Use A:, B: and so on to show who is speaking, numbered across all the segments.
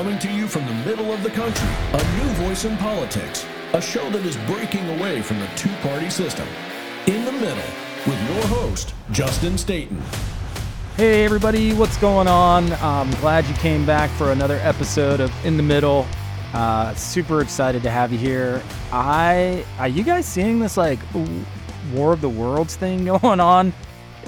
A: Coming to you from the middle of the country, a new voice in politics, a show that is breaking away from the two party system. In the middle, with your host, Justin Staten.
B: Hey, everybody, what's going on? I'm glad you came back for another episode of In the Middle. Uh, super excited to have you here. I are you guys seeing this like War of the Worlds thing going on?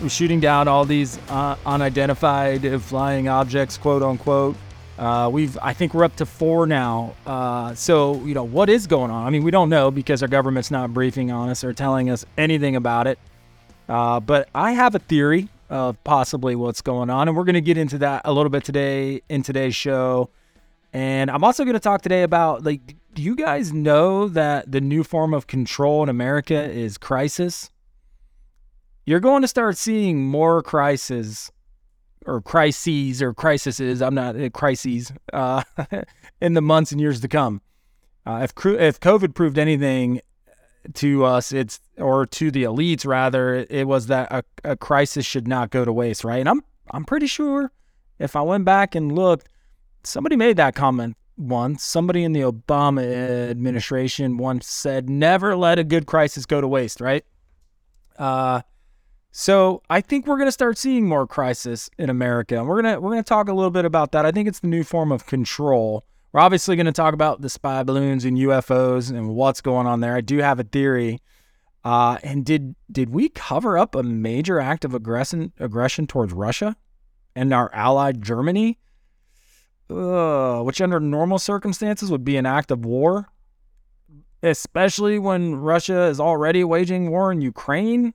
B: Shooting down all these uh, unidentified flying objects, quote unquote. Uh, we've, I think we're up to four now. Uh, so, you know, what is going on? I mean, we don't know because our government's not briefing on us or telling us anything about it. Uh, but I have a theory of possibly what's going on, and we're going to get into that a little bit today in today's show. And I'm also going to talk today about like, do you guys know that the new form of control in America is crisis? You're going to start seeing more crises or crises or crises. I'm not uh, crises uh, in the months and years to come. Uh, if if COVID proved anything to us, it's or to the elites rather, it was that a, a crisis should not go to waste, right? And I'm I'm pretty sure if I went back and looked, somebody made that comment once. Somebody in the Obama administration once said, "Never let a good crisis go to waste," right? Uh, so I think we're going to start seeing more crisis in America, and we're gonna we're gonna talk a little bit about that. I think it's the new form of control. We're obviously going to talk about the spy balloons and UFOs and what's going on there. I do have a theory. Uh, and did did we cover up a major act of aggression aggression towards Russia and our ally Germany, which under normal circumstances would be an act of war, especially when Russia is already waging war in Ukraine?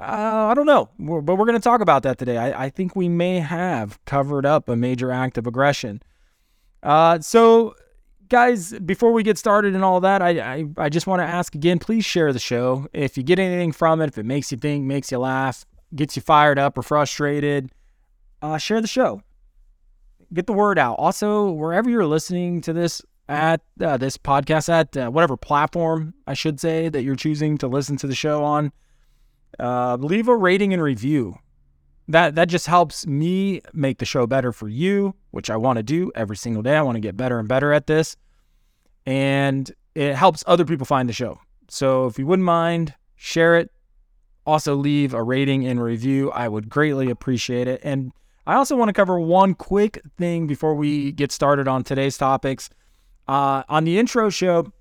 B: Uh, I don't know, but we're going to talk about that today. I, I, think we may have covered up a major act of aggression. Uh, so, guys, before we get started and all that, I, I, I just want to ask again please share the show. If you get anything from it, if it makes you think, makes you laugh, gets you fired up or frustrated, uh, share the show. Get the word out. Also, wherever you're listening to this at uh, this podcast at uh, whatever platform I should say that you're choosing to listen to the show on uh, leave a rating and review. That that just helps me make the show better for you, which I want to do every single day. I want to get better and better at this, and it helps other people find the show. So if you wouldn't mind, share it. Also leave a rating and review. I would greatly appreciate it. And I also want to cover one quick thing before we get started on today's topics. Uh, on the intro show,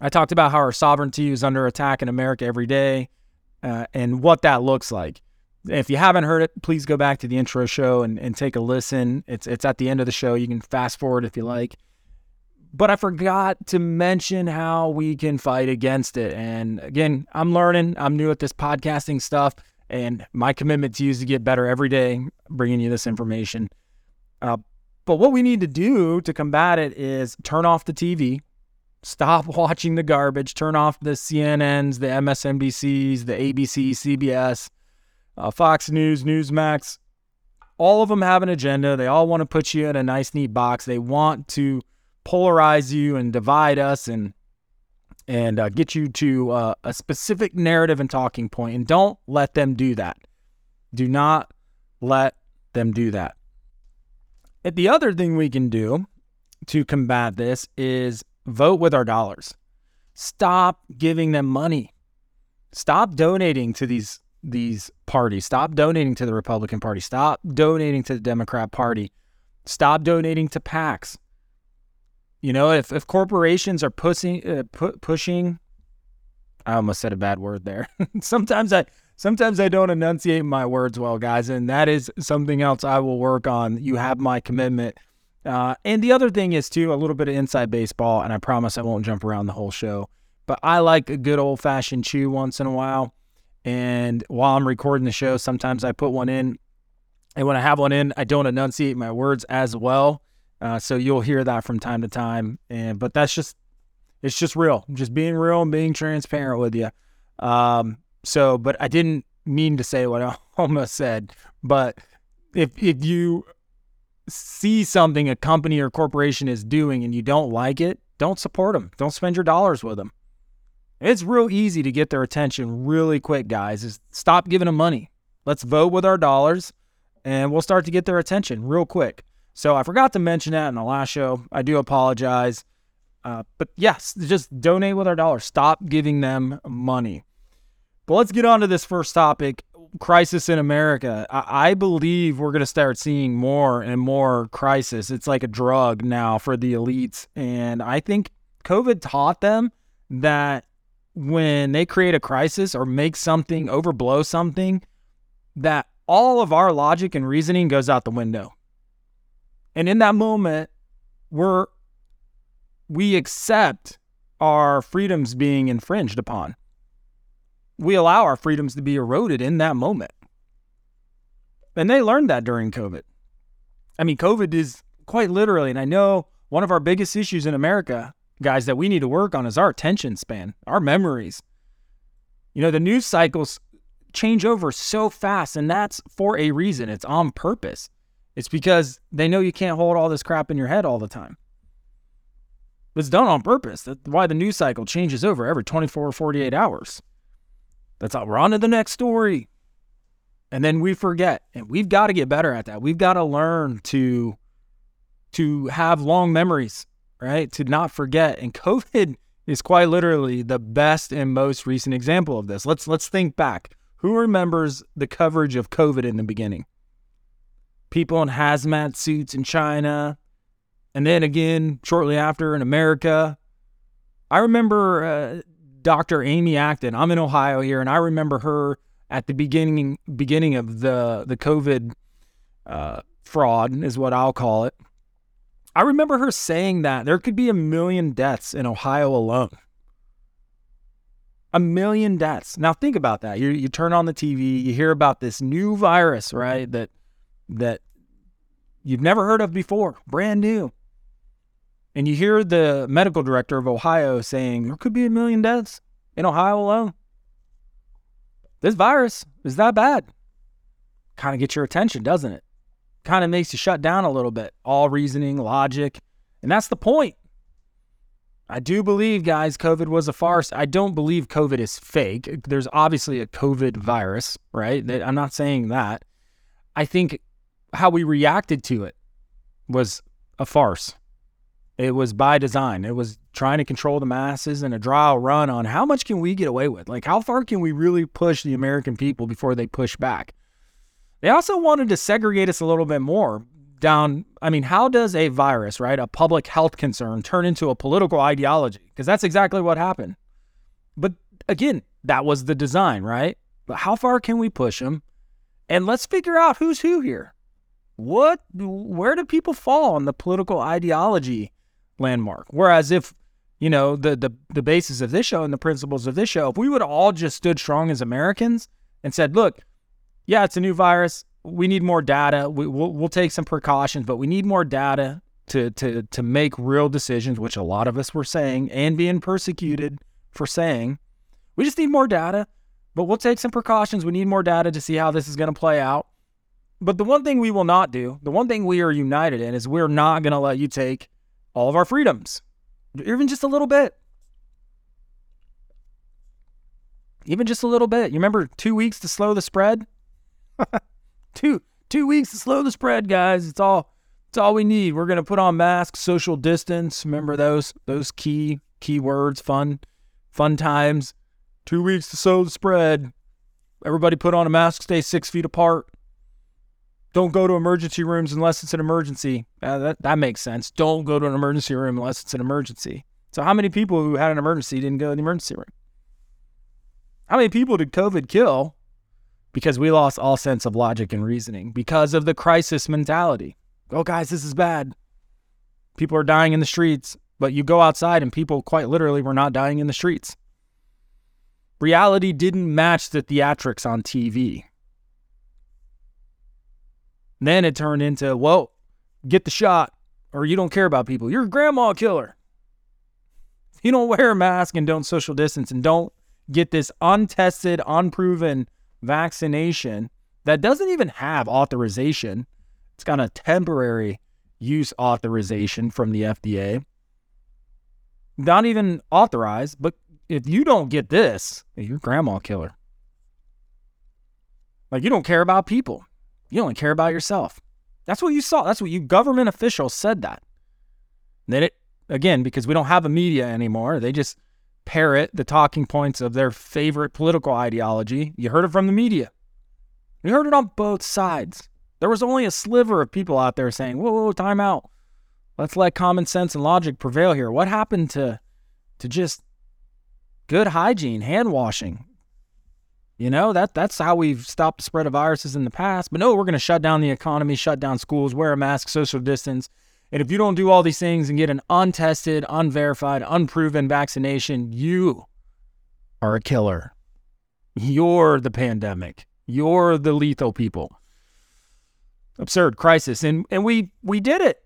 B: I talked about how our sovereignty is under attack in America every day uh, and what that looks like. If you haven't heard it, please go back to the intro show and, and take a listen. It's it's at the end of the show. You can fast forward if you like. But I forgot to mention how we can fight against it. And again, I'm learning. I'm new at this podcasting stuff, and my commitment to you is to get better every day, bringing you this information. Uh, but what we need to do to combat it is turn off the TV, Stop watching the garbage. Turn off the CNNs, the MSNBCs, the ABC, CBS, uh, Fox News, Newsmax. All of them have an agenda. They all want to put you in a nice, neat box. They want to polarize you and divide us and and uh, get you to uh, a specific narrative and talking point. And don't let them do that. Do not let them do that. And the other thing we can do to combat this is Vote with our dollars. Stop giving them money. Stop donating to these these parties. Stop donating to the Republican Party. Stop donating to the Democrat Party. Stop donating to PACs. You know, if, if corporations are pushing uh, pu- pushing, I almost said a bad word there. sometimes I sometimes I don't enunciate my words well, guys, and that is something else I will work on. You have my commitment uh, and the other thing is too a little bit of inside baseball, and I promise I won't jump around the whole show. But I like a good old fashioned chew once in a while. And while I'm recording the show, sometimes I put one in. And when I have one in, I don't enunciate my words as well. Uh, so you'll hear that from time to time. And but that's just it's just real, just being real and being transparent with you. Um, so, but I didn't mean to say what I almost said. But if if you see something a company or corporation is doing and you don't like it, don't support them. Don't spend your dollars with them. It's real easy to get their attention really quick, guys. Is stop giving them money. Let's vote with our dollars and we'll start to get their attention real quick. So I forgot to mention that in the last show. I do apologize. Uh, but yes, just donate with our dollars. Stop giving them money. But let's get on to this first topic crisis in America. I, I believe we're going to start seeing more and more crisis. It's like a drug now for the elites. And I think COVID taught them that when they create a crisis or make something, overblow something, that all of our logic and reasoning goes out the window. And in that moment, we're we accept our freedoms being infringed upon. We allow our freedoms to be eroded in that moment. And they learned that during COVID. I mean, COVID is quite literally, and I know one of our biggest issues in America, guys, that we need to work on is our attention span, our memories. You know, the news cycles change over so fast, and that's for a reason. It's on purpose. It's because they know you can't hold all this crap in your head all the time. It's done on purpose. That's why the news cycle changes over every 24 or 48 hours. That's all. we're on to the next story. And then we forget. And we've got to get better at that. We've got to learn to to have long memories, right? To not forget. And COVID is quite literally the best and most recent example of this. Let's let's think back. Who remembers the coverage of COVID in the beginning? People in hazmat suits in China, and then again shortly after in America. I remember uh, Dr. Amy Acton. I'm in Ohio here, and I remember her at the beginning beginning of the the COVID uh, fraud is what I'll call it. I remember her saying that there could be a million deaths in Ohio alone. A million deaths. Now think about that. You you turn on the TV, you hear about this new virus, right? That that you've never heard of before, brand new. And you hear the medical director of Ohio saying there could be a million deaths in Ohio alone. This virus is that bad. Kind of gets your attention, doesn't it? Kind of makes you shut down a little bit. All reasoning, logic. And that's the point. I do believe, guys, COVID was a farce. I don't believe COVID is fake. There's obviously a COVID virus, right? I'm not saying that. I think how we reacted to it was a farce. It was by design. It was trying to control the masses and a trial run on how much can we get away with? Like, how far can we really push the American people before they push back? They also wanted to segregate us a little bit more down. I mean, how does a virus, right, a public health concern, turn into a political ideology? Because that's exactly what happened. But again, that was the design, right? But how far can we push them? And let's figure out who's who here. What, where do people fall on the political ideology landmark. Whereas if you know the the the basis of this show and the principles of this show, if we would all just stood strong as Americans and said, "Look, yeah, it's a new virus. We need more data. We, will we'll take some precautions, but we need more data to to to make real decisions." Which a lot of us were saying and being persecuted for saying. We just need more data, but we'll take some precautions. We need more data to see how this is going to play out. But the one thing we will not do, the one thing we are united in, is we're not going to let you take all of our freedoms, even just a little bit. Even just a little bit. You remember two weeks to slow the spread? two two weeks to slow the spread, guys. It's all it's all we need. We're gonna put on masks, social distance. Remember those those key key words, fun, fun times. Two weeks to slow the spread. Everybody put on a mask, stay six feet apart. Don't go to emergency rooms unless it's an emergency. Uh, that, that makes sense. Don't go to an emergency room unless it's an emergency. So, how many people who had an emergency didn't go to the emergency room? How many people did COVID kill because we lost all sense of logic and reasoning because of the crisis mentality? Oh, guys, this is bad. People are dying in the streets, but you go outside and people quite literally were not dying in the streets. Reality didn't match the theatrics on TV. Then it turned into, well, get the shot or you don't care about people. You're a grandma killer. If you don't wear a mask and don't social distance and don't get this untested, unproven vaccination that doesn't even have authorization, it's got a temporary use authorization from the FDA. Not even authorized, but if you don't get this, you're grandma killer. Like you don't care about people. You only care about yourself. That's what you saw. That's what you government officials said that. And then it again because we don't have a media anymore. They just parrot the talking points of their favorite political ideology. You heard it from the media. You heard it on both sides. There was only a sliver of people out there saying, "Whoa, whoa, time out. Let's let common sense and logic prevail here." What happened to to just good hygiene, hand washing? You know, that that's how we've stopped the spread of viruses in the past. But no, we're going to shut down the economy, shut down schools, wear a mask, social distance. And if you don't do all these things and get an untested, unverified, unproven vaccination, you are a killer. You're the pandemic. You're the lethal people. Absurd crisis. And and we we did it.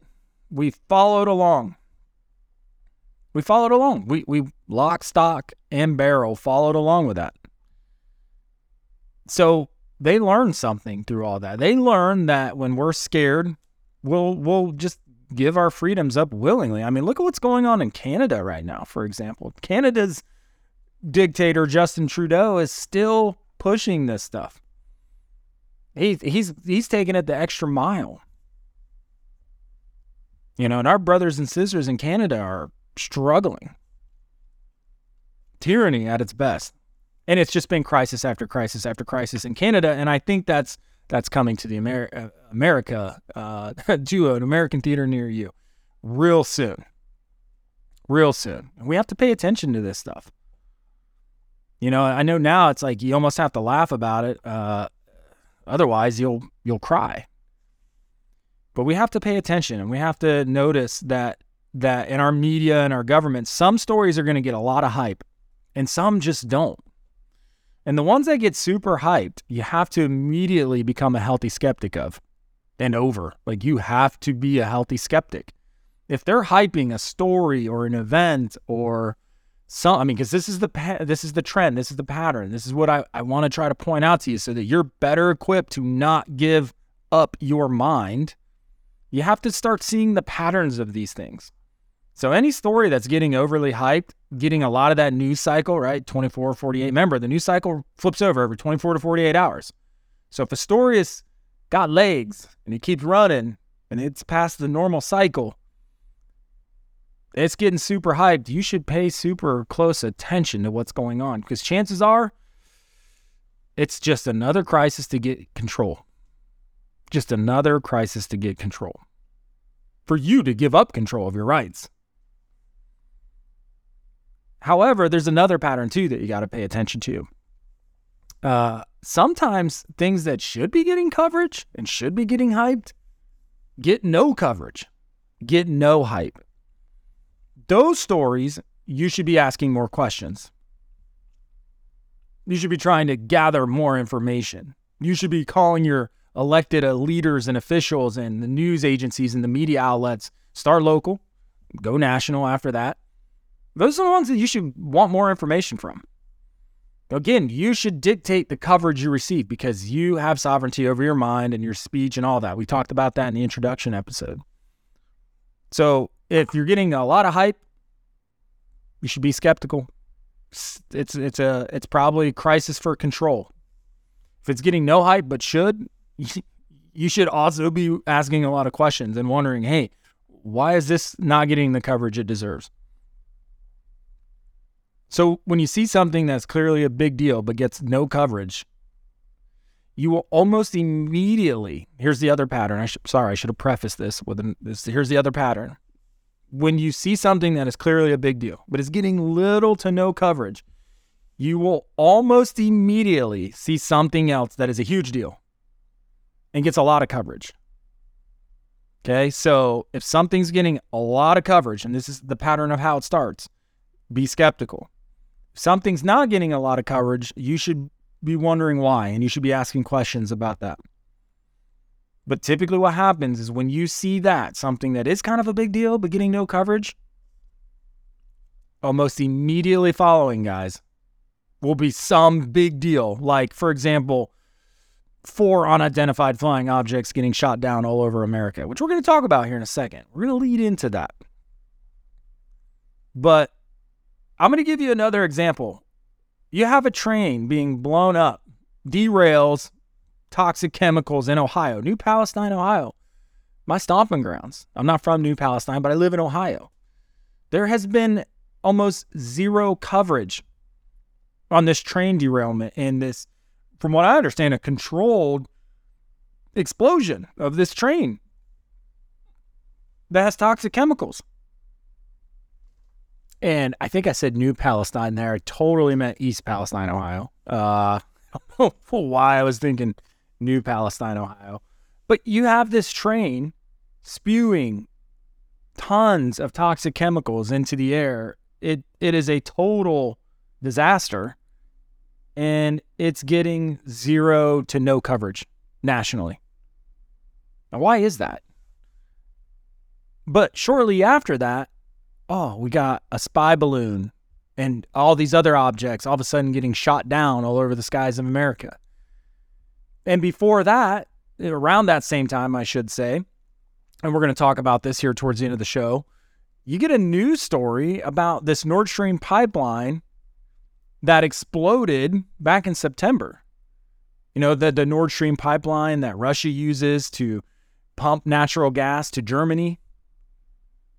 B: We followed along. We followed along. We we lock, stock, and barrel followed along with that. So they learn something through all that. They learn that when we're scared, we'll we'll just give our freedoms up willingly. I mean, look at what's going on in Canada right now, for example. Canada's dictator Justin Trudeau is still pushing this stuff. He, he's he's taking it the extra mile. You know, and our brothers and sisters in Canada are struggling. Tyranny at its best and it's just been crisis after crisis after crisis in Canada, and I think that's that's coming to the uh, America uh, to an American theater near you real soon, real soon. And we have to pay attention to this stuff. You know, I know now it's like you almost have to laugh about it, uh, otherwise you'll you'll cry. But we have to pay attention, and we have to notice that that in our media and our government, some stories are going to get a lot of hype, and some just don't. And the ones that get super hyped, you have to immediately become a healthy skeptic of and over. Like you have to be a healthy skeptic. If they're hyping a story or an event or some, I mean, because this is the this is the trend, this is the pattern, this is what I, I want to try to point out to you so that you're better equipped to not give up your mind. You have to start seeing the patterns of these things. So any story that's getting overly hyped, getting a lot of that news cycle, right? 24, 48. Remember, the news cycle flips over every 24 to 48 hours. So if a story has got legs and it keeps running and it's past the normal cycle, it's getting super hyped. You should pay super close attention to what's going on because chances are it's just another crisis to get control. Just another crisis to get control. For you to give up control of your rights. However, there's another pattern too that you got to pay attention to. Uh, sometimes things that should be getting coverage and should be getting hyped get no coverage, get no hype. Those stories, you should be asking more questions. You should be trying to gather more information. You should be calling your elected leaders and officials and the news agencies and the media outlets, start local, go national after that, those are the ones that you should want more information from. Again, you should dictate the coverage you receive because you have sovereignty over your mind and your speech and all that. We talked about that in the introduction episode. So if you're getting a lot of hype, you should be skeptical. It's it's a it's probably a crisis for control. If it's getting no hype but should, you should also be asking a lot of questions and wondering, hey, why is this not getting the coverage it deserves? So when you see something that's clearly a big deal but gets no coverage, you will almost immediately. Here's the other pattern. I sh- sorry, I should have prefaced this with an, this. Here's the other pattern. When you see something that is clearly a big deal but is getting little to no coverage, you will almost immediately see something else that is a huge deal and gets a lot of coverage. Okay, so if something's getting a lot of coverage, and this is the pattern of how it starts, be skeptical something's not getting a lot of coverage, you should be wondering why and you should be asking questions about that. But typically, what happens is when you see that, something that is kind of a big deal but getting no coverage, almost immediately following, guys, will be some big deal. Like, for example, four unidentified flying objects getting shot down all over America, which we're going to talk about here in a second. We're going to lead into that. But I'm going to give you another example. You have a train being blown up, derails, toxic chemicals in Ohio, New Palestine, Ohio. my stomping grounds. I'm not from New Palestine, but I live in Ohio. There has been almost zero coverage on this train derailment and this, from what I understand, a controlled explosion of this train that has toxic chemicals. And I think I said New Palestine there. I totally meant East Palestine, Ohio. Uh, why I was thinking New Palestine, Ohio. But you have this train spewing tons of toxic chemicals into the air. It it is a total disaster and it's getting zero to no coverage nationally. Now why is that? But shortly after that, oh, we got a spy balloon and all these other objects all of a sudden getting shot down all over the skies of America. And before that, around that same time, I should say, and we're going to talk about this here towards the end of the show, you get a news story about this Nord Stream pipeline that exploded back in September. You know, the, the Nord Stream pipeline that Russia uses to pump natural gas to Germany,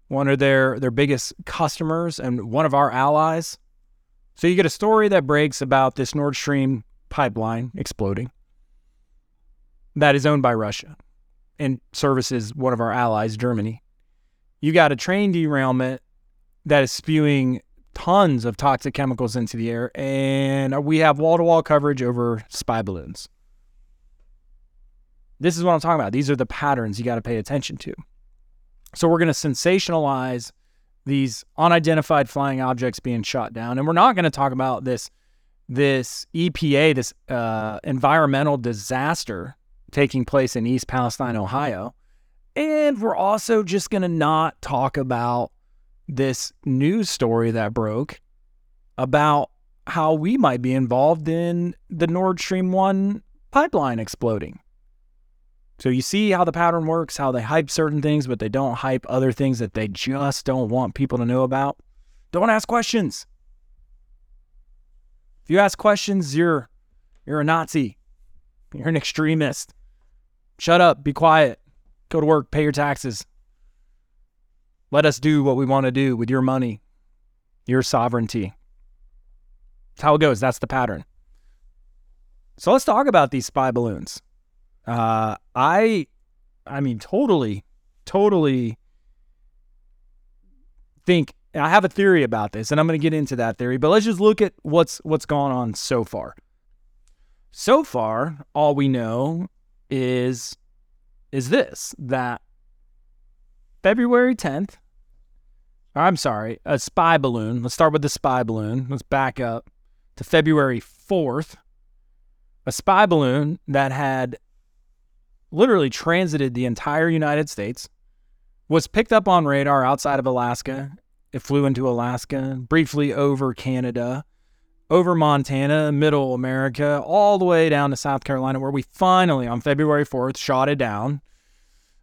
B: one of their, their biggest customers and one of our allies. So you get a story that breaks about this Nord Stream pipeline exploding that is owned by Russia and services one of our allies, Germany. You got a train derailment that is spewing tons of toxic chemicals into the air, and we have wall to wall coverage over spy balloons. This is what I'm talking about. These are the patterns you got to pay attention to. So we're going to sensationalize these unidentified flying objects being shot down, and we're not going to talk about this this EPA, this uh, environmental disaster taking place in East Palestine, Ohio. And we're also just going to not talk about this news story that broke about how we might be involved in the Nord Stream 1 pipeline exploding. So you see how the pattern works, how they hype certain things, but they don't hype other things that they just don't want people to know about. Don't ask questions. If you ask questions, you're you're a Nazi. You're an extremist. Shut up, be quiet, go to work, pay your taxes. Let us do what we want to do with your money, your sovereignty. That's how it goes. That's the pattern. So let's talk about these spy balloons. Uh, I, I mean, totally, totally think I have a theory about this, and I'm going to get into that theory. But let's just look at what's what's gone on so far. So far, all we know is is this that February 10th, I'm sorry, a spy balloon. Let's start with the spy balloon. Let's back up to February 4th. A spy balloon that had literally transited the entire United States was picked up on radar outside of Alaska. It flew into Alaska, briefly over Canada, over Montana, middle America, all the way down to South Carolina, where we finally, on February 4th, shot it down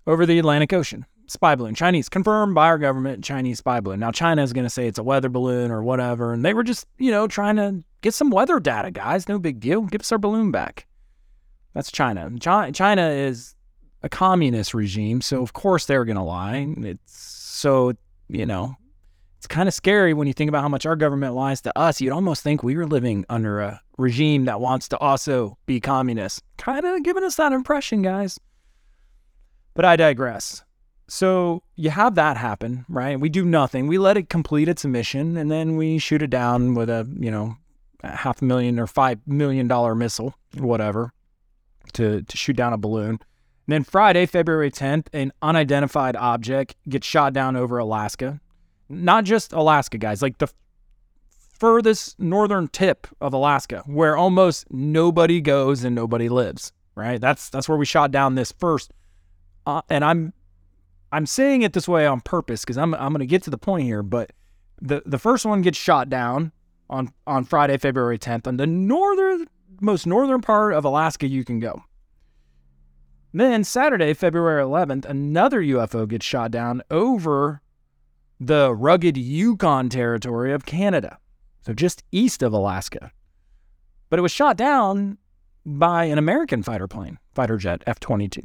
B: over the Atlantic Ocean. Spy balloon, Chinese, confirmed by our government, Chinese spy balloon. Now, China is going to say it's a weather balloon or whatever. And they were just, you know, trying to get some weather data, guys. No big deal. Give us our balloon back. That's China. China is a communist regime. So, of course, they're going to lie. It's so, you know, it's kind of scary when you think about how much our government lies to us. You'd almost think we were living under a regime that wants to also be communist. Kind of giving us that impression, guys. But I digress. So you have that happen, right? We do nothing. We let it complete its mission and then we shoot it down with a, you know, a half a million or five million dollar missile, whatever, to, to shoot down a balloon. And then Friday, February 10th, an unidentified object gets shot down over Alaska not just Alaska, guys, like the furthest northern tip of Alaska, where almost nobody goes and nobody lives. Right? That's that's where we shot down this first. Uh, and I'm I'm saying it this way on purpose because I'm I'm going to get to the point here. But the the first one gets shot down on on Friday, February 10th, on the northern most northern part of Alaska you can go. Then Saturday, February 11th, another UFO gets shot down over the rugged Yukon territory of Canada, so just east of Alaska. But it was shot down by an American fighter plane, fighter jet F 22.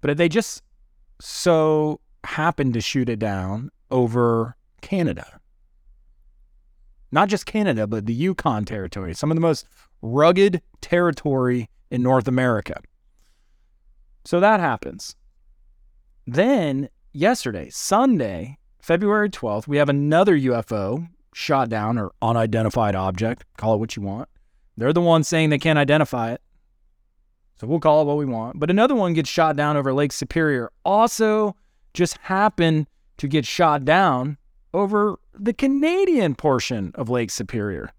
B: But they just so happened to shoot it down over Canada. Not just Canada, but the Yukon territory, some of the most rugged territory in North America. So that happens. Then, yesterday, Sunday, February 12th, we have another UFO shot down or unidentified object, call it what you want. They're the ones saying they can't identify it. So we'll call it what we want. But another one gets shot down over Lake Superior. Also, just happened to get shot down over the Canadian portion of Lake Superior.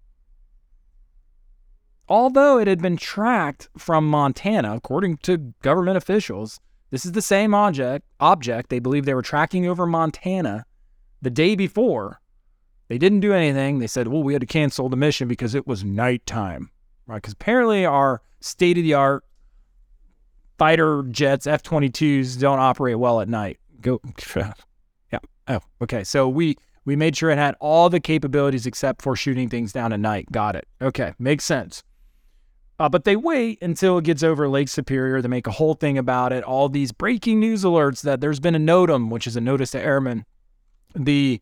B: Although it had been tracked from Montana, according to government officials, this is the same object. Object they believe they were tracking over Montana the day before. They didn't do anything. They said, "Well, we had to cancel the mission because it was nighttime." Right? Because apparently our state of the art fighter jets, F 22s, don't operate well at night. Go. yeah. Oh, okay. So we we made sure it had all the capabilities except for shooting things down at night. Got it. Okay. Makes sense. Uh, but they wait until it gets over Lake Superior. They make a whole thing about it. All these breaking news alerts that there's been a NOTAM, which is a notice to airmen. The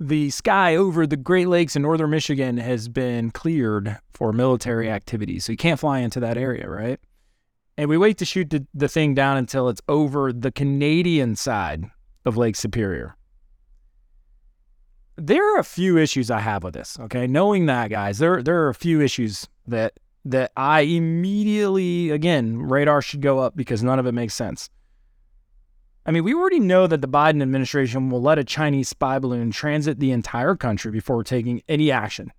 B: the sky over the Great Lakes in northern Michigan has been cleared for military activities. So you can't fly into that area, right? and we wait to shoot the, the thing down until it's over the Canadian side of Lake Superior. There are a few issues I have with this. Okay, knowing that, guys, there there are a few issues that that I immediately again radar should go up because none of it makes sense. I mean, we already know that the Biden administration will let a Chinese spy balloon transit the entire country before taking any action.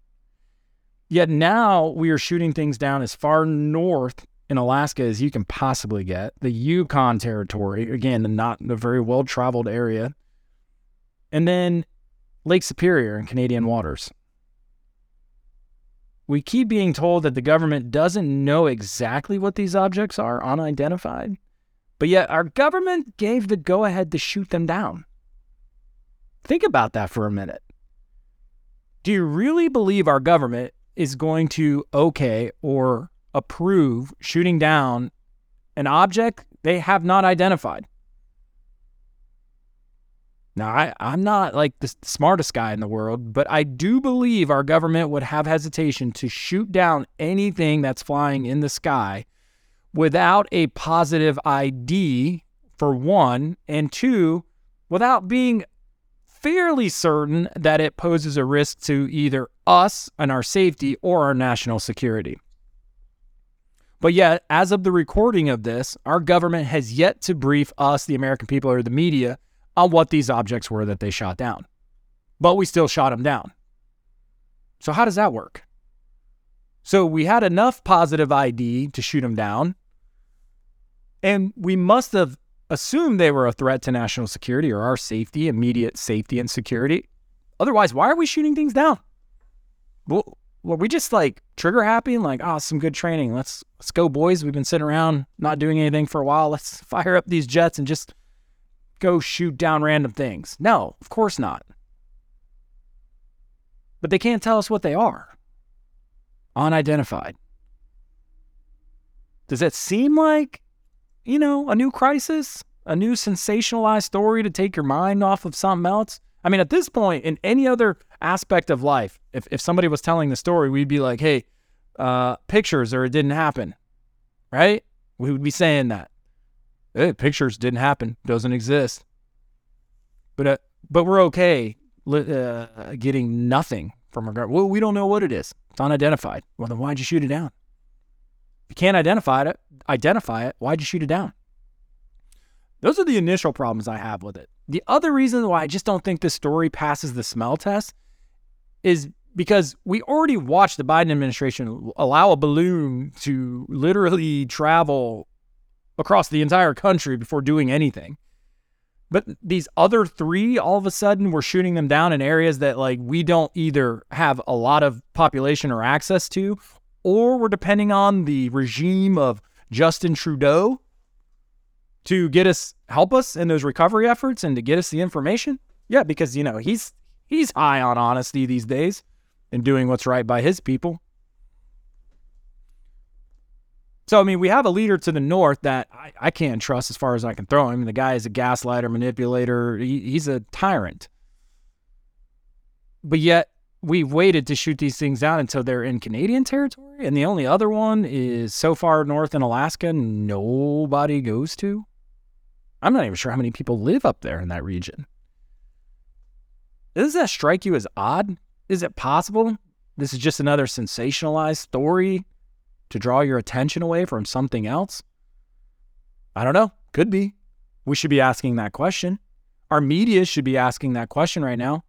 B: Yet now we are shooting things down as far north in Alaska as you can possibly get. The Yukon territory, again, not a very well traveled area. And then Lake Superior in Canadian waters. We keep being told that the government doesn't know exactly what these objects are, unidentified, but yet our government gave the go ahead to shoot them down. Think about that for a minute. Do you really believe our government is going to okay or approve shooting down an object they have not identified. Now, I, I'm not like the smartest guy in the world, but I do believe our government would have hesitation to shoot down anything that's flying in the sky without a positive ID, for one, and two, without being fairly certain that it poses a risk to either us and our safety or our national security. But yet, as of the recording of this, our government has yet to brief us, the American people or the media, on what these objects were that they shot down. But we still shot them down. So, how does that work? So, we had enough positive ID to shoot them down, and we must have assumed they were a threat to national security or our safety, immediate safety and security. Otherwise, why are we shooting things down? Well, were we just like trigger happy and like, oh, some good training. Let's let's go, boys. We've been sitting around not doing anything for a while. Let's fire up these jets and just go shoot down random things. No, of course not. But they can't tell us what they are. Unidentified. Does that seem like, you know, a new crisis? A new sensationalized story to take your mind off of something else? I mean, at this point, in any other aspect of life, if, if somebody was telling the story, we'd be like, hey, uh, pictures or it didn't happen, right? We would be saying that. Hey, pictures didn't happen, doesn't exist. But uh, but we're okay uh, getting nothing from our Well, we don't know what it is. It's unidentified. Well, then why'd you shoot it down? If you can't identify it, identify it. Why'd you shoot it down? Those are the initial problems I have with it. The other reason why I just don't think this story passes the smell test is because we already watched the Biden administration allow a balloon to literally travel across the entire country before doing anything. But these other three, all of a sudden, we're shooting them down in areas that like we don't either have a lot of population or access to, or we're depending on the regime of Justin Trudeau to get us help us in those recovery efforts and to get us the information? Yeah, because you know, he's he's high on honesty these days and doing what's right by his people. So, I mean, we have a leader to the north that I, I can't trust as far as I can throw him. The guy is a gaslighter, manipulator. He, he's a tyrant. But yet, we've waited to shoot these things out until they're in Canadian territory. And the only other one is so far north in Alaska, nobody goes to. I'm not even sure how many people live up there in that region. Does that strike you as odd? Is it possible this is just another sensationalized story to draw your attention away from something else? I don't know. Could be. We should be asking that question. Our media should be asking that question right now.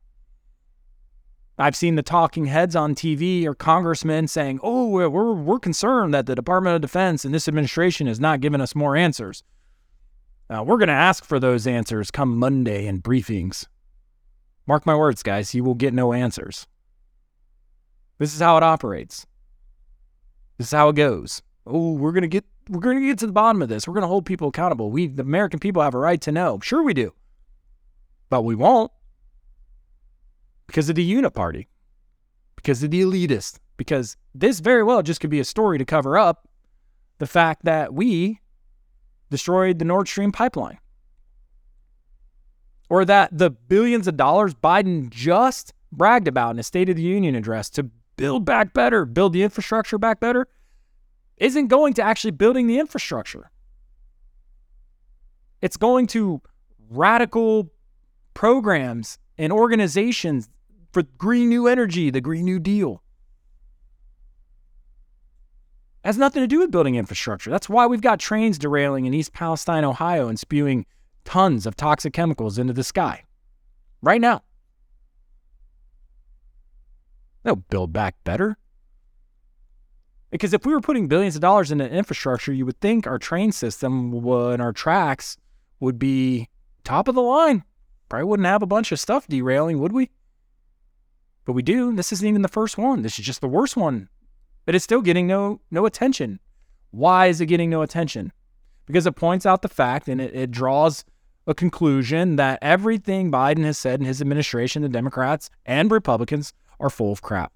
B: I've seen the talking heads on TV or congressmen saying, oh, we're, we're concerned that the Department of Defense and this administration is not giving us more answers. Uh, we're going to ask for those answers come Monday in briefings. Mark my words, guys, you will get no answers. This is how it operates. This is how it goes. Oh, we're gonna get we're gonna get to the bottom of this. We're gonna hold people accountable. We the American people have a right to know. Sure we do. But we won't. Because of the uniparty. Because of the elitist. Because this very well just could be a story to cover up the fact that we destroyed the Nord Stream pipeline. Or that the billions of dollars Biden just bragged about in a State of the Union address to build back better, build the infrastructure back better, isn't going to actually building the infrastructure. It's going to radical programs and organizations for green new energy, the Green New Deal. It has nothing to do with building infrastructure. That's why we've got trains derailing in East Palestine, Ohio, and spewing tons of toxic chemicals into the sky right now. They'll build back better. Because if we were putting billions of dollars into infrastructure, you would think our train system and our tracks would be top of the line. Probably wouldn't have a bunch of stuff derailing, would we? But we do. This isn't even the first one. This is just the worst one. But it's still getting no no attention. Why is it getting no attention? Because it points out the fact and it, it draws a conclusion that everything Biden has said in his administration, the Democrats and Republicans, are full of crap.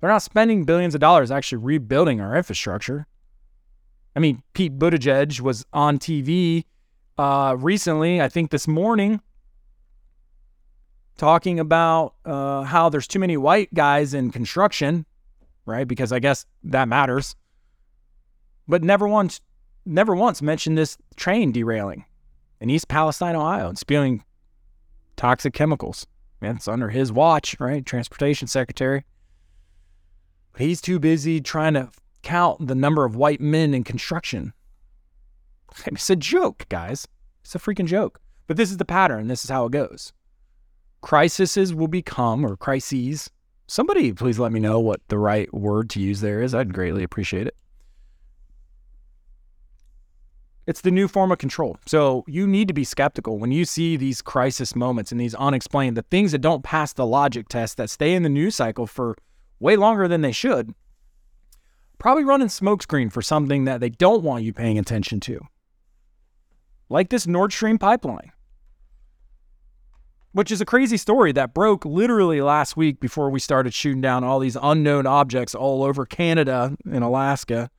B: They're not spending billions of dollars actually rebuilding our infrastructure. I mean, Pete Buttigieg was on TV uh, recently, I think this morning, talking about uh, how there's too many white guys in construction, right? Because I guess that matters. But never once, never once mentioned this train derailing in East Palestine, Ohio, and spewing toxic chemicals. It's under his watch, right? Transportation Secretary. But he's too busy trying to count the number of white men in construction. It's a joke, guys. It's a freaking joke. But this is the pattern. This is how it goes. Crises will become, or crises. Somebody please let me know what the right word to use there is. I'd greatly appreciate it. It's the new form of control. So you need to be skeptical when you see these crisis moments and these unexplained, the things that don't pass the logic test that stay in the news cycle for way longer than they should. Probably running smokescreen for something that they don't want you paying attention to. Like this Nord Stream pipeline, which is a crazy story that broke literally last week before we started shooting down all these unknown objects all over Canada and Alaska.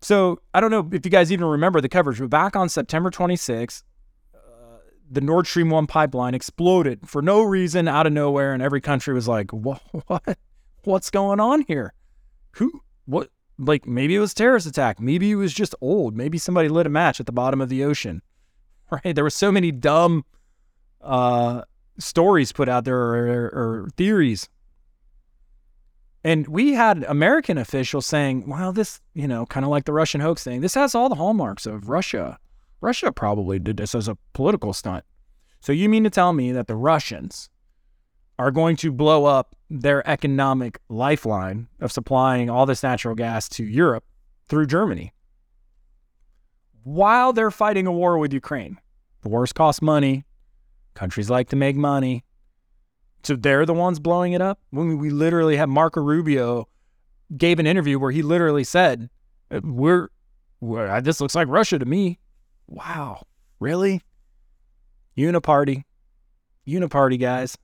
B: So I don't know if you guys even remember the coverage, but back on September 26th, uh, the Nord Stream 1 pipeline exploded for no reason out of nowhere, and every country was like, what? what? What's going on here? Who? What? Like maybe it was terrorist attack. Maybe it was just old. Maybe somebody lit a match at the bottom of the ocean. Right? There were so many dumb uh, stories put out there or, or, or theories and we had American officials saying, well, this, you know, kind of like the Russian hoax thing, this has all the hallmarks of Russia. Russia probably did this as a political stunt. So you mean to tell me that the Russians are going to blow up their economic lifeline of supplying all this natural gas to Europe through Germany while they're fighting a war with Ukraine? Wars cost money. Countries like to make money. So they're the ones blowing it up. When we literally have Marco Rubio gave an interview where he literally said, uh, "We're, we're uh, this looks like Russia to me." Wow, really? Uniparty, uniparty guys.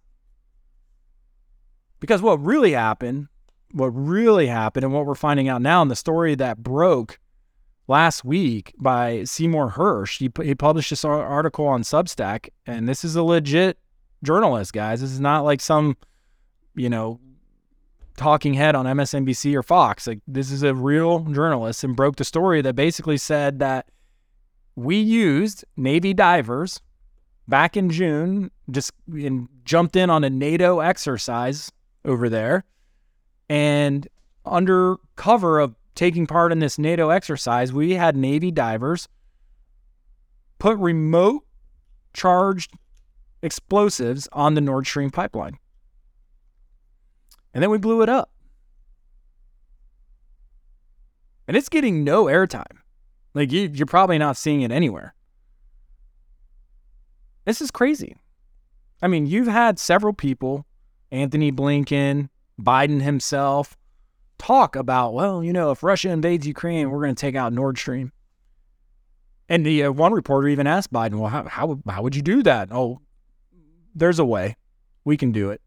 B: Because what really happened what really happened and what we're finding out now in the story that broke last week by Seymour Hersh. He, he published this article on Substack, and this is a legit journalist, guys. This is not like some, you know, talking head on MSNBC or Fox. Like this is a real journalist and broke the story that basically said that we used Navy divers back in June, just and jumped in on a NATO exercise over there, and under cover of taking part in this NATO exercise, we had Navy divers put remote charged explosives on the Nord Stream pipeline. And then we blew it up. And it's getting no airtime. Like you, you're probably not seeing it anywhere. This is crazy. I mean, you've had several people, Antony Blinken, Biden himself, talk about, well, you know, if Russia invades Ukraine, we're going to take out Nord Stream. And the uh, one reporter even asked Biden, well, how, how, how would you do that? Oh, there's a way. We can do it.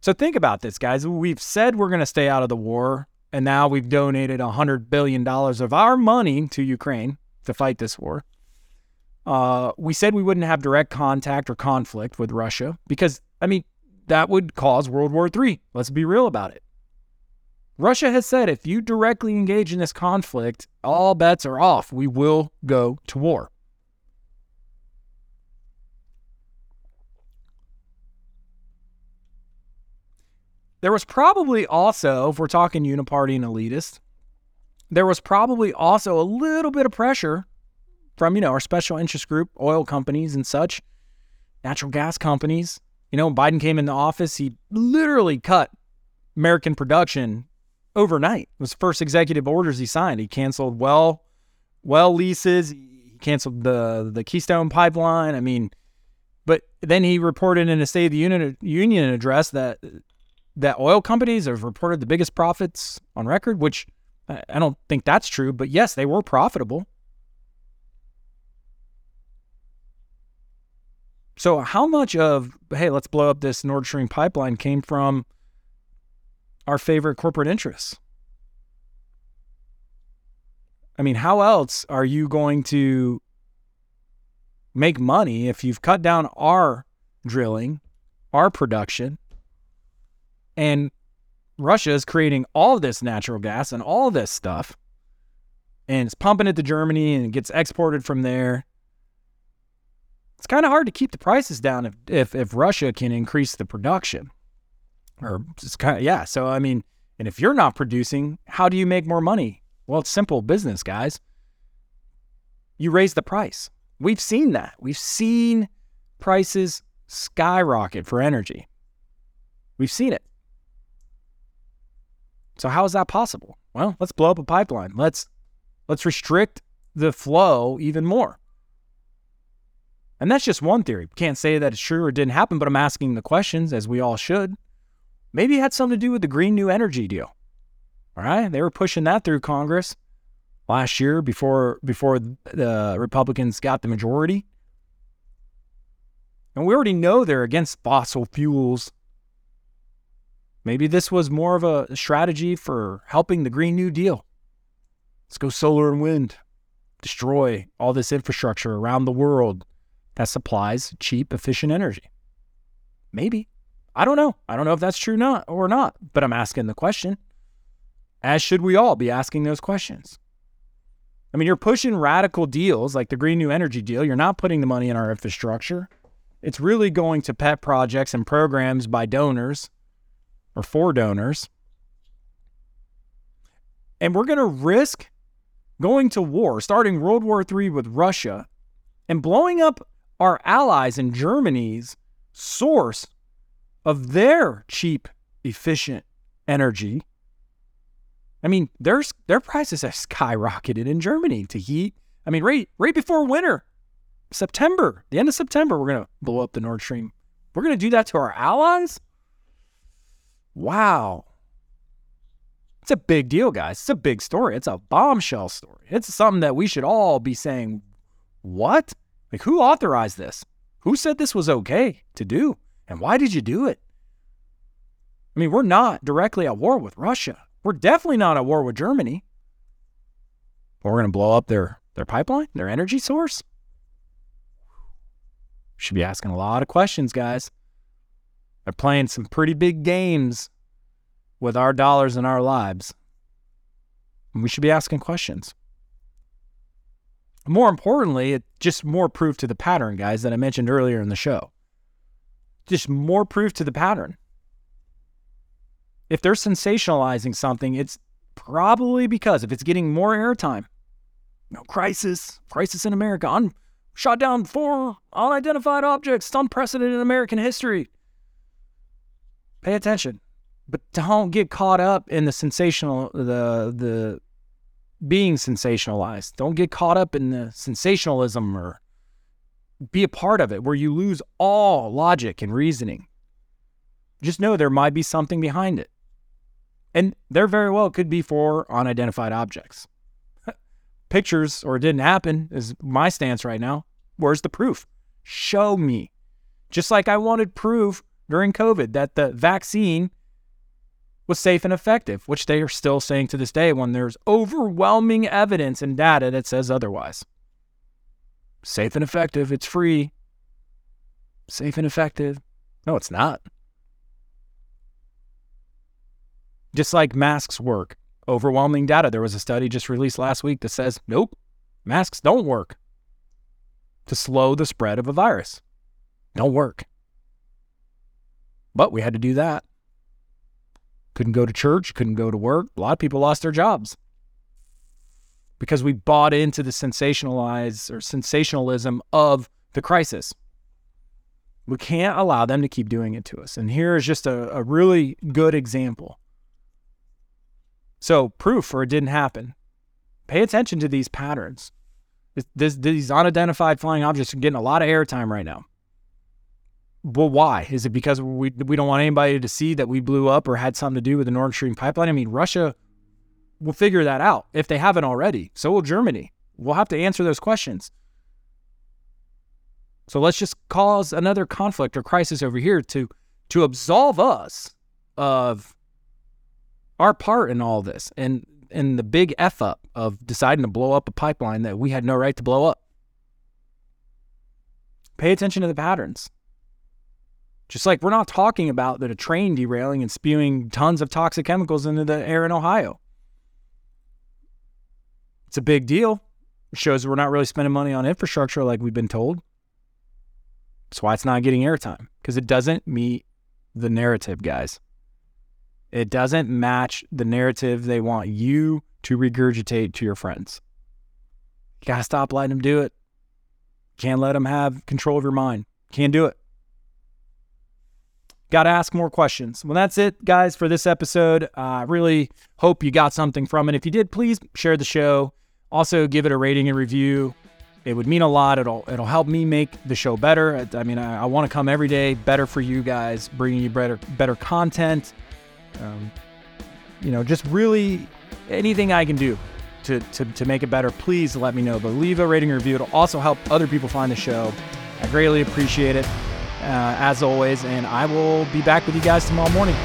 B: So think about this, guys. We've said we're going to stay out of the war, and now we've donated $100 billion of our money to Ukraine to fight this war. Uh, we said we wouldn't have direct contact or conflict with Russia because, I mean, that would cause World War III. Let's be real about it. Russia has said if you directly engage in this conflict, all bets are off. We will go to war. There was probably also, if we're talking uniparty and elitist, there was probably also a little bit of pressure from, you know, our special interest group, oil companies and such, natural gas companies. You know, Biden came into office, he literally cut American production overnight. It was the first executive orders he signed. He canceled well well leases, he canceled the the Keystone pipeline. I mean, but then he reported in a State of the Union, Union address that that oil companies have reported the biggest profits on record, which I don't think that's true, but yes, they were profitable. So, how much of, hey, let's blow up this Nord Stream pipeline came from our favorite corporate interests? I mean, how else are you going to make money if you've cut down our drilling, our production, and Russia is creating all this natural gas and all this stuff, and it's pumping it to Germany and it gets exported from there. It's kind of hard to keep the prices down if, if if Russia can increase the production, or it's kind of yeah. So I mean, and if you're not producing, how do you make more money? Well, it's simple business, guys. You raise the price. We've seen that. We've seen prices skyrocket for energy. We've seen it. So how is that possible? Well, let's blow up a pipeline. Let's let's restrict the flow even more. And that's just one theory. Can't say that it's true or didn't happen, but I'm asking the questions as we all should. Maybe it had something to do with the Green New Energy deal. All right, they were pushing that through Congress last year before before the Republicans got the majority. And we already know they're against fossil fuels Maybe this was more of a strategy for helping the Green New Deal. Let's go solar and wind, destroy all this infrastructure around the world that supplies cheap, efficient energy. Maybe. I don't know. I don't know if that's true not or not, but I'm asking the question. As should we all be asking those questions. I mean, you're pushing radical deals like the Green New Energy deal. You're not putting the money in our infrastructure. It's really going to pet projects and programs by donors or for donors. And we're going to risk going to war, starting World War III with Russia, and blowing up our allies in Germany's source of their cheap, efficient energy. I mean, their their prices have skyrocketed in Germany to heat. I mean, right right before winter, September, the end of September, we're gonna blow up the Nord Stream. We're gonna do that to our allies. Wow. It's a big deal, guys. It's a big story. It's a bombshell story. It's something that we should all be saying, what? Like, who authorized this? Who said this was okay to do? And why did you do it? I mean, we're not directly at war with Russia. We're definitely not at war with Germany. We're going to blow up their, their pipeline, their energy source. Should be asking a lot of questions, guys. They're playing some pretty big games with our dollars and our lives. And we should be asking questions. More importantly, it's just more proof to the pattern, guys, that I mentioned earlier in the show. Just more proof to the pattern. If they're sensationalizing something, it's probably because if it's getting more airtime, know, crisis, crisis in America, un- shot down four unidentified objects, unprecedented in American history. Pay attention, but don't get caught up in the sensational, the the being sensationalized. Don't get caught up in the sensationalism or be a part of it where you lose all logic and reasoning. Just know there might be something behind it. And there very well could be for unidentified objects. Pictures or it didn't happen is my stance right now. Where's the proof? Show me. Just like I wanted proof during COVID that the vaccine was safe and effective, which they are still saying to this day when there's overwhelming evidence and data that says otherwise. Safe and effective, it's free. Safe and effective. No, it's not. Just like masks work, overwhelming data. There was a study just released last week that says, nope, masks don't work to slow the spread of a virus. Don't work. But we had to do that. Couldn't go to church, couldn't go to work. A lot of people lost their jobs because we bought into the sensationalize or sensationalism of the crisis. We can't allow them to keep doing it to us. And here is just a, a really good example. So, proof for it didn't happen. Pay attention to these patterns. This, these unidentified flying objects are getting a lot of airtime right now. Well, why? Is it because we, we don't want anybody to see that we blew up or had something to do with the Nord Stream pipeline? I mean, Russia will figure that out if they haven't already. So will Germany. We'll have to answer those questions. So let's just cause another conflict or crisis over here to to absolve us of our part in all this and and the big f up of deciding to blow up a pipeline that we had no right to blow up. Pay attention to the patterns. Just like we're not talking about that a train derailing and spewing tons of toxic chemicals into the air in Ohio. It's a big deal. It shows we're not really spending money on infrastructure like we've been told. That's why it's not getting airtime because it doesn't meet the narrative, guys. It doesn't match the narrative they want you to regurgitate to your friends. You gotta stop letting them do it. Can't let them have control of your mind. Can't do it. Got to ask more questions. Well, that's it, guys, for this episode. Uh, I uh, really hope you got something from it. If you did, please share the show. Also, give it a rating and review. It would mean a lot. It'll it'll help me make the show better. I mean, I, I want to come every day better for you guys, bringing you better better content. Um, you know, just really anything I can do to, to, to make it better, please let me know. But leave a rating review. It'll also help other people find the show. I greatly appreciate it, Uh, as always. And I will be back with you guys tomorrow morning.